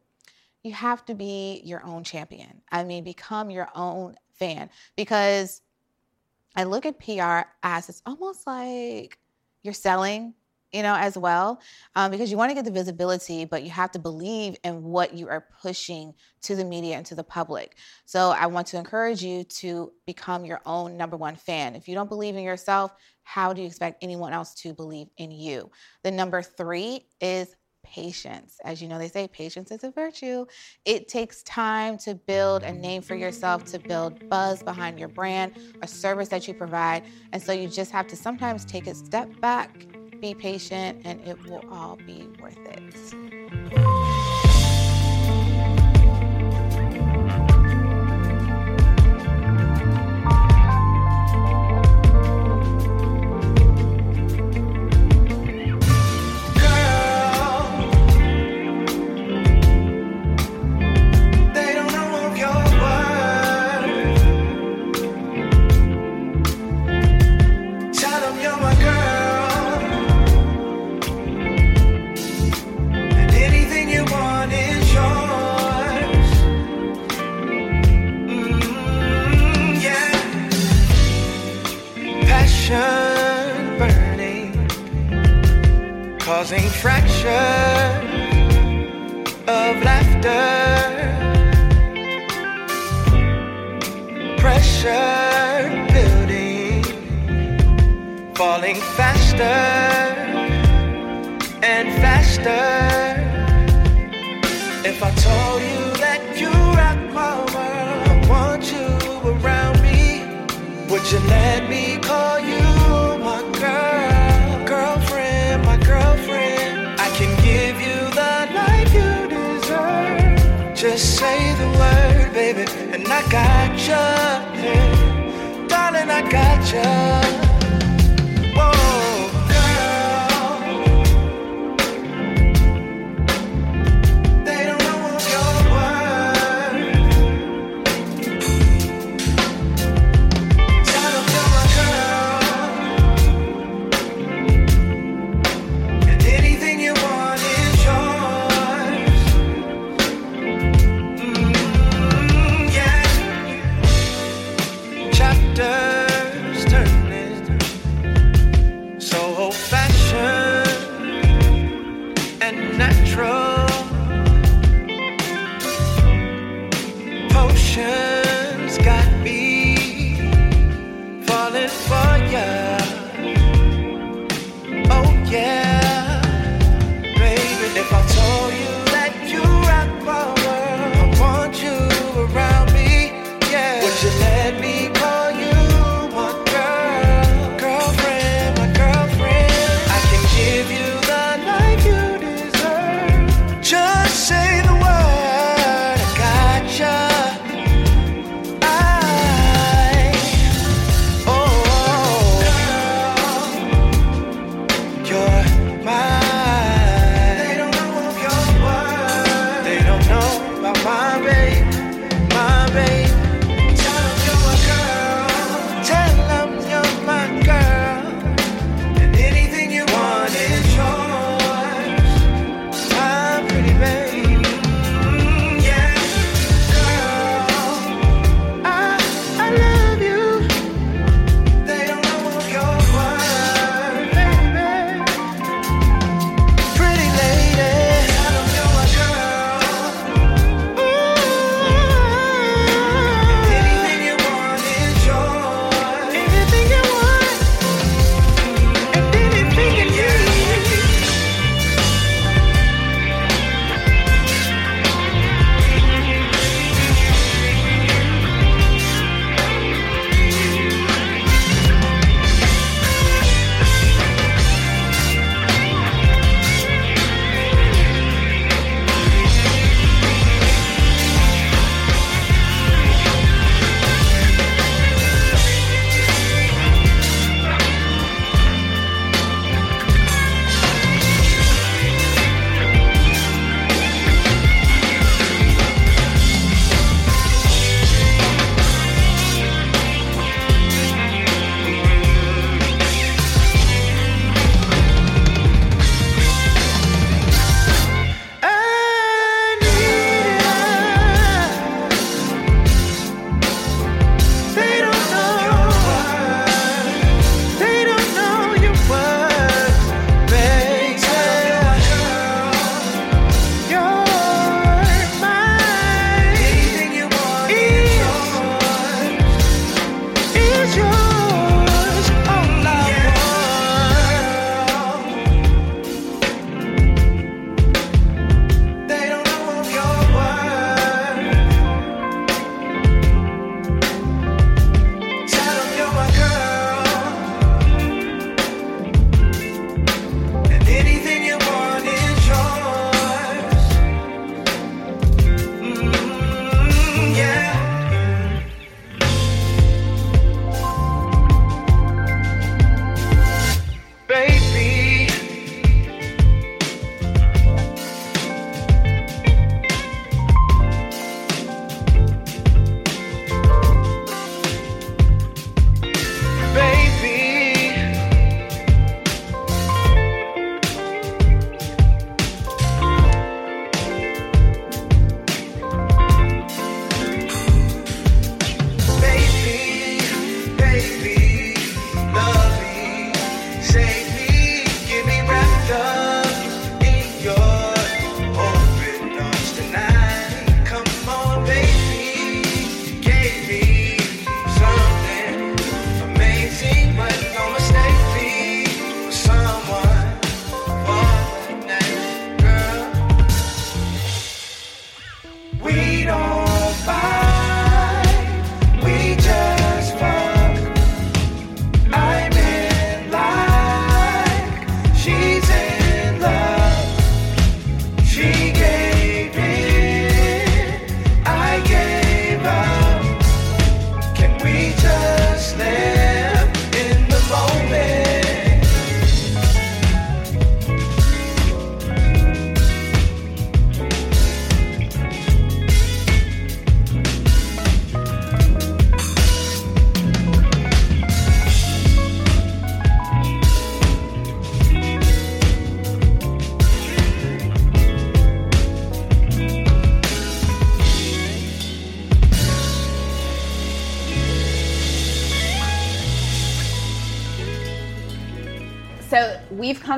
Speaker 5: you have to be your own champion. I mean, become your own fan because I look at PR as it's almost like you're selling, you know, as well, um, because you want to get the visibility, but you have to believe in what you are pushing to the media and to the public. So I want to encourage you to become your own number one fan. If you don't believe in yourself, how do you expect anyone else to believe in you? The number three is patience. As you know, they say patience is a virtue. It takes time to build a name for yourself, to build buzz behind your brand, a service that you provide. And so you just have to sometimes take a step back, be patient, and it will all be worth it.
Speaker 6: causing fractures of laughter, pressure building, falling faster and faster. If I told you that you rock my world, I want you around me, would you let me call you? Just say the word, baby, and I got you, yeah. darling, I got you.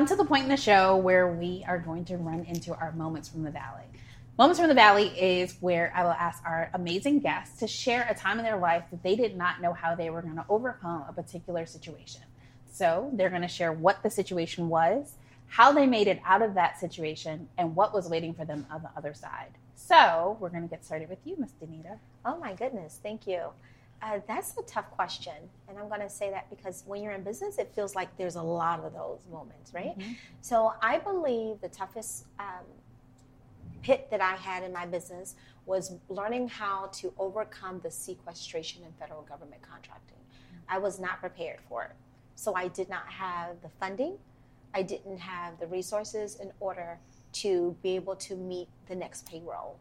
Speaker 2: To the point in the show where we are going to run into our moments from the valley. Moments from the Valley is where I will ask our amazing guests to share a time in their life that they did not know how they were going to overcome a particular situation. So they're going to share what the situation was, how they made it out of that situation, and what was waiting for them on the other side. So we're going to get started with you, Miss Denita.
Speaker 3: Oh my goodness, thank you. Uh, that's a tough question. And I'm going to say that because when you're in business, it feels like there's a lot of those moments, right?
Speaker 2: Mm-hmm.
Speaker 3: So I believe the toughest um, pit that I had in my business was learning how to overcome the sequestration in federal government contracting. I was not prepared for it. So I did not have the funding, I didn't have the resources in order to be able to meet the next payroll.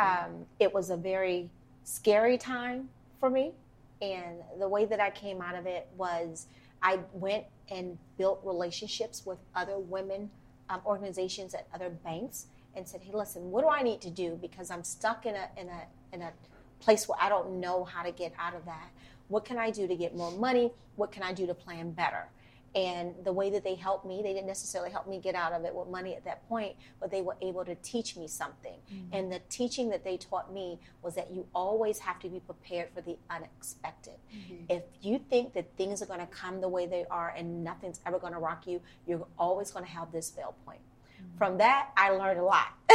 Speaker 3: Um, it was a very scary time for me. And the way that I came out of it was I went and built relationships with other women um, organizations at other banks and said, "Hey, listen, what do I need to do because I'm stuck in a in a in a place where I don't know how to get out of that. What can I do to get more money? What can I do to plan better?" And the way that they helped me, they didn't necessarily help me get out of it with money at that point, but they were able to teach me something. Mm-hmm. And the teaching that they taught me was that you always have to be prepared for the unexpected. Mm-hmm. If you think that things are going to come the way they are and nothing's ever going to rock you, you're always going to have this fail point. Mm-hmm. From that, I learned a lot.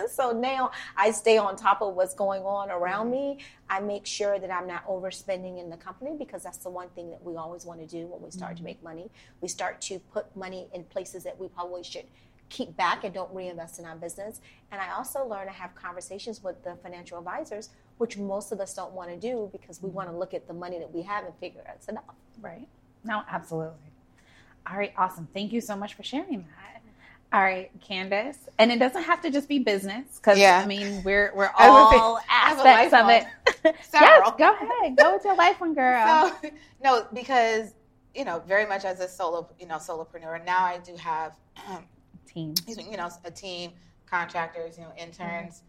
Speaker 3: so now I stay on top of what's going on around me. I make sure that I'm not overspending in the company because that's the one thing that we always want to do when we start to mm-hmm. make money. We start to put money in places that we probably should keep back and don't reinvest in our business. And I also learn to have conversations with the financial advisors, which most of us don't want to do because we mm-hmm. want to look at the money that we have and figure it's enough.
Speaker 2: Right. No, absolutely. All right, awesome. Thank you so much for sharing that. All right, Candace, and it doesn't have to just be business because
Speaker 5: Yeah.
Speaker 2: I mean we're we're all aspects of it. yes, go ahead, go with your life one, girl.
Speaker 5: So, no, because you know, very much as a solo, you know, solopreneur. Now I do have,
Speaker 2: Team.
Speaker 5: excuse me, you know, a team, contractors, you know, interns.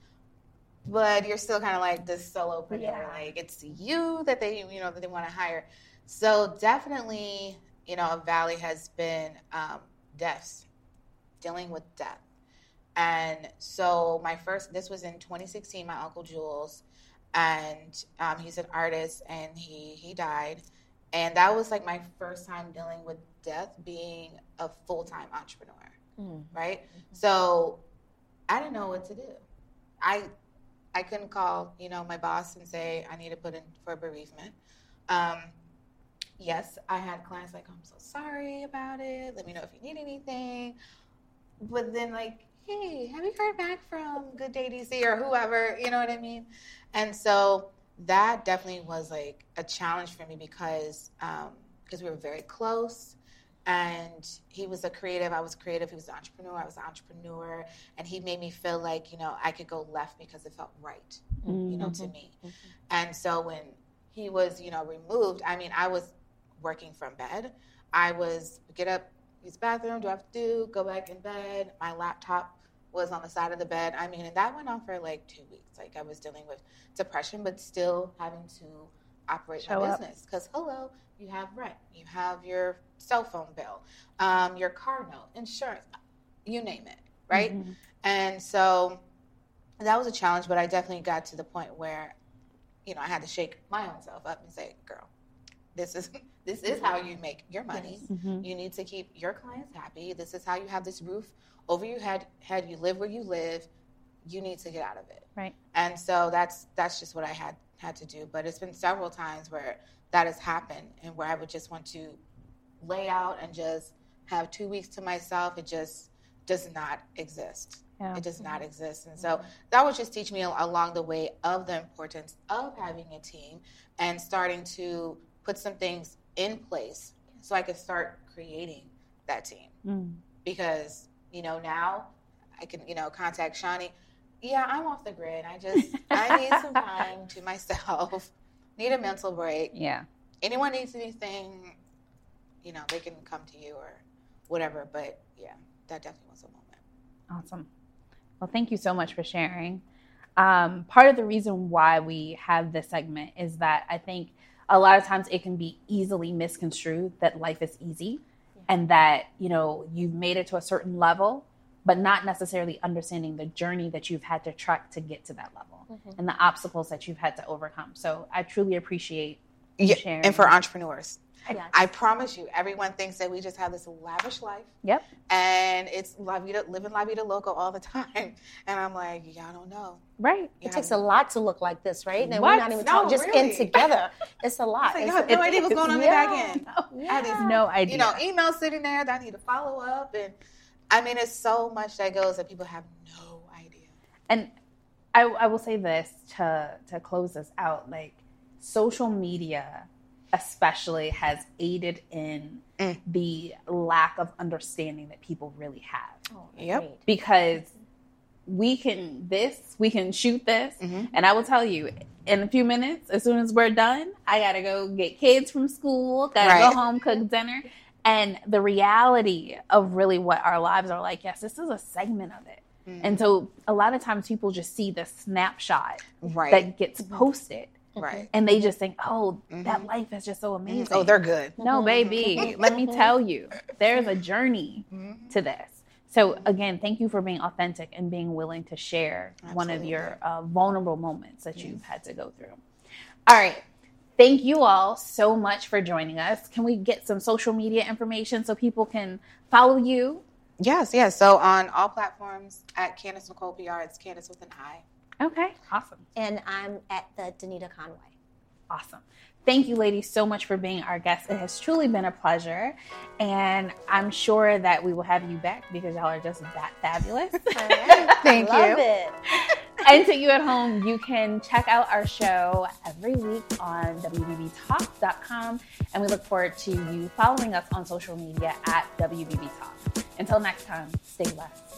Speaker 5: But you're still kind of like this solopreneur.
Speaker 3: Yeah.
Speaker 5: Like it's you that they, you know, that they want to hire. So definitely, you know, a valley has been um, deaths, dealing with death. And so my first, this was in 2016. My uncle Jules, and um, he's an artist, and he he died, and that was like my first time dealing with death, being a full time entrepreneur, right? So I didn't know what to do. I I couldn't call you know my boss and say I need to put in for bereavement. Um, yes, I had clients like I'm so sorry about it. Let me know if you need anything. But then like, hey, have you heard back from Good Day DC or whoever? You know what I mean? And so that definitely was like a challenge for me because um, because we were very close. And he was a creative i was creative he was an entrepreneur i was an entrepreneur. And he made me feel like you know i could go left because it felt right you know to me. And so when he was you know removed i mean i was working from bed. I was get up use the bathroom do i have to do? Go back in bed. My laptop was on the side of the bed. I mean and that went on for like two weeks. Like i was dealing with depression but still having to operate
Speaker 2: Show
Speaker 5: my
Speaker 2: up.
Speaker 5: business. Because hello you have rent you have your cell phone bill um, your car note insurance you name it right? And so that was a challenge but i definitely got to the point where you know i had to shake my own self up and say girl this is this is how you make your money mm-hmm. you need to keep your clients happy this is how you have this roof over your head head you live where you live you need to get out of it
Speaker 2: Right.
Speaker 5: and so that's that's just what I had had to do. But it's been several times where that has happened, and where I would just want to lay out and just have two weeks to myself. It just does not exist.
Speaker 2: Yeah.
Speaker 5: It does not exist, and so mm-hmm. that was just teach me along the way of the importance of having a team and starting to put some things in place so I could start creating that team
Speaker 2: Mm.
Speaker 5: because you know now I can you know contact Shawnee. Yeah, I'm off the grid. I just I need some time to myself. Need a mental break.
Speaker 2: Yeah.
Speaker 5: Anyone needs anything, you know, they can come to you or whatever. But yeah, that definitely was a moment.
Speaker 2: Awesome. Well, thank you so much for sharing. Um, part of the reason why we have this segment is that I think a lot of times it can be easily misconstrued that life is easy. and that you know you've made it to a certain level but not necessarily understanding the journey that you've had to track to get to that level
Speaker 3: Mm-hmm.
Speaker 2: and the obstacles that you've had to overcome so i truly appreciate you
Speaker 5: Yeah, and for entrepreneurs.
Speaker 3: Yes.
Speaker 5: I promise you, everyone thinks that we just have this lavish life
Speaker 2: yep
Speaker 5: and it's la vida, living la vida loco all the time. And I'm like, y'all don't know.
Speaker 2: right
Speaker 3: It takes a lot to look like this, right? And
Speaker 2: What?
Speaker 3: we're not even
Speaker 5: No,
Speaker 3: talking just
Speaker 5: really.
Speaker 3: in together. It's a lot.
Speaker 5: It's like, y'all have no
Speaker 2: it
Speaker 5: idea what's going on
Speaker 3: Yeah.
Speaker 5: in the back end. I have these,
Speaker 2: no idea
Speaker 5: you know, emails sitting there that I need to follow up. And I mean, it's so much that goes that people have no idea.
Speaker 2: and I, I will say this to to close this out like social media especially has aided in
Speaker 5: Mm.
Speaker 2: the lack of understanding that people really have
Speaker 3: Oh,
Speaker 5: Yep.
Speaker 3: great.
Speaker 2: because we can this we can shoot this
Speaker 5: Mhm.
Speaker 2: and i will tell you in a few minutes as soon as we're done i gotta go get kids from school gotta
Speaker 5: Right.
Speaker 2: go home cook dinner and the reality of really what our lives are like yes this is a segment of it and so a lot of times people just see the snapshot
Speaker 5: Right.
Speaker 2: that gets posted
Speaker 5: right.
Speaker 2: and they just think oh that mm-hmm. life is just so oh, amazing
Speaker 5: Oh, they're good.
Speaker 2: no, mm-hmm. baby. Let me mm-hmm. tell you, there's a journey to this. So again, thank you for being authentic and being willing to share one of your uh, vulnerable moments that you've had to go through. All right. Thank you all so much for joining us. Can we get some social media information so people can follow you?
Speaker 5: Yes, yes. So on all platforms at Candace Nicole PR, it's Candace with an I.
Speaker 2: Okay. Awesome.
Speaker 3: And I'm at the Denita Conway.
Speaker 2: Awesome. Thank you, ladies, so much for being our guests. It has truly been a pleasure. And I'm sure that we will have you back because y'all are just that fabulous.
Speaker 5: Thank
Speaker 3: Love
Speaker 5: you.
Speaker 3: it.
Speaker 2: and to you at home, you can check out our show every week on WBBTalk.com. And we look forward to you following us on social media at WBB Talk. Until next time, stay blessed.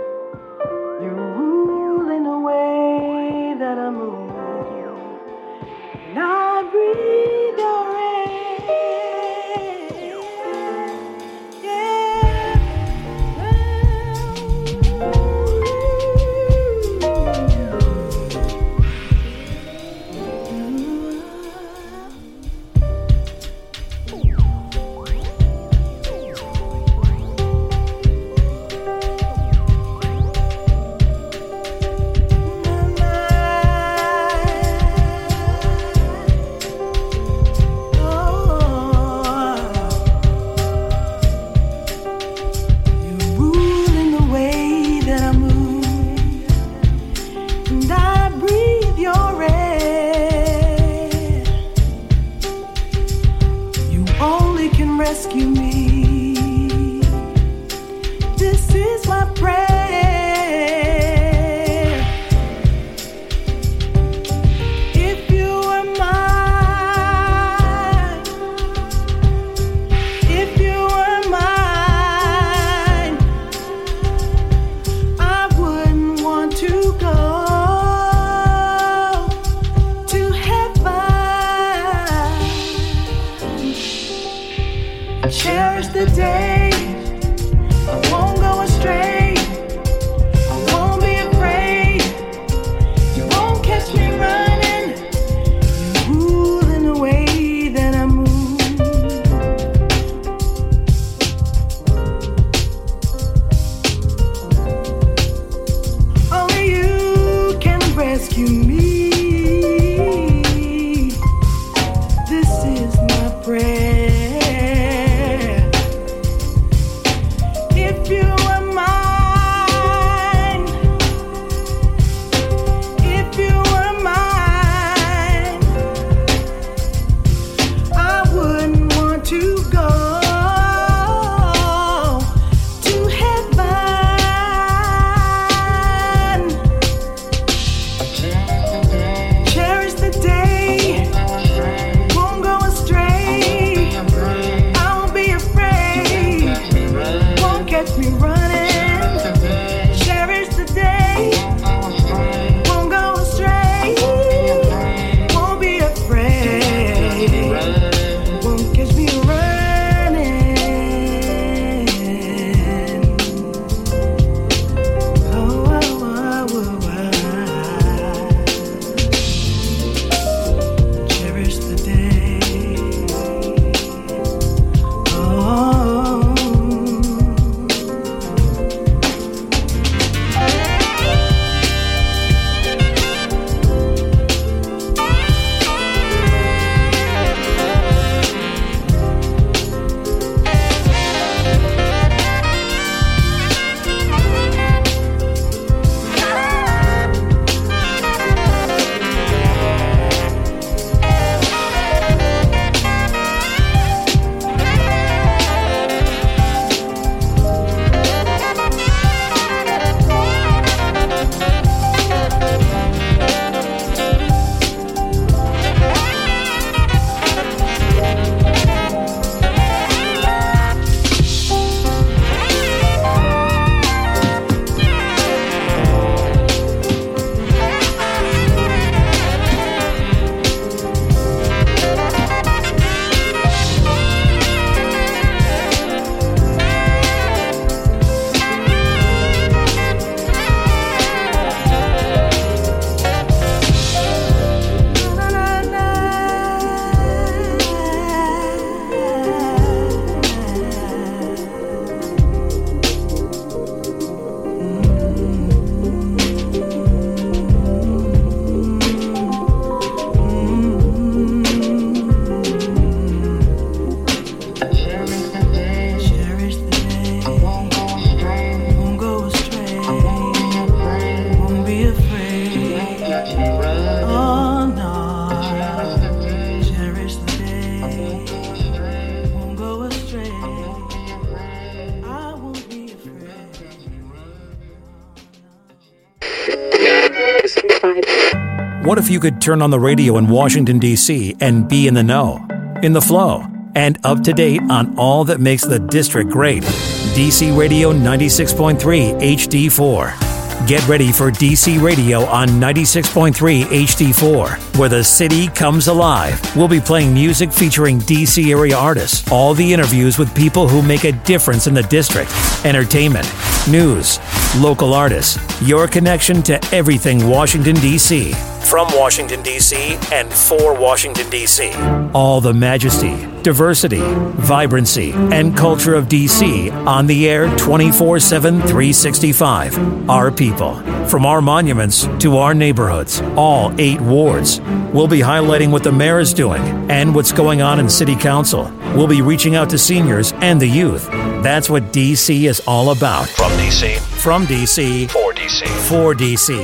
Speaker 7: could turn on the radio in Washington, D.C. and be in the know, in the flow, and up to date on all that makes the district great? DC Radio 96.3 HD4. Get ready for DC Radio on 96.3 HD4, where the city comes alive. We'll be playing music featuring DC area artists, all the interviews with people who make a difference in the district, entertainment, news, local artists, your connection to everything Washington, D.C. From Washington, D.C. and for Washington, D.C. All the majesty, diversity, vibrancy, and culture of D.C. on the air 24 7, 365. Our people, from our monuments to our neighborhoods, all eight wards. We'll be highlighting what the mayor is doing and what's going on in City Council. We'll be reaching out to seniors and the youth. That's what DC is all about.
Speaker 8: From DC,
Speaker 7: From DC,
Speaker 8: for DC.
Speaker 7: for DC.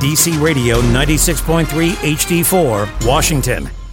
Speaker 7: DC Radio 96.3 HD4, Washington.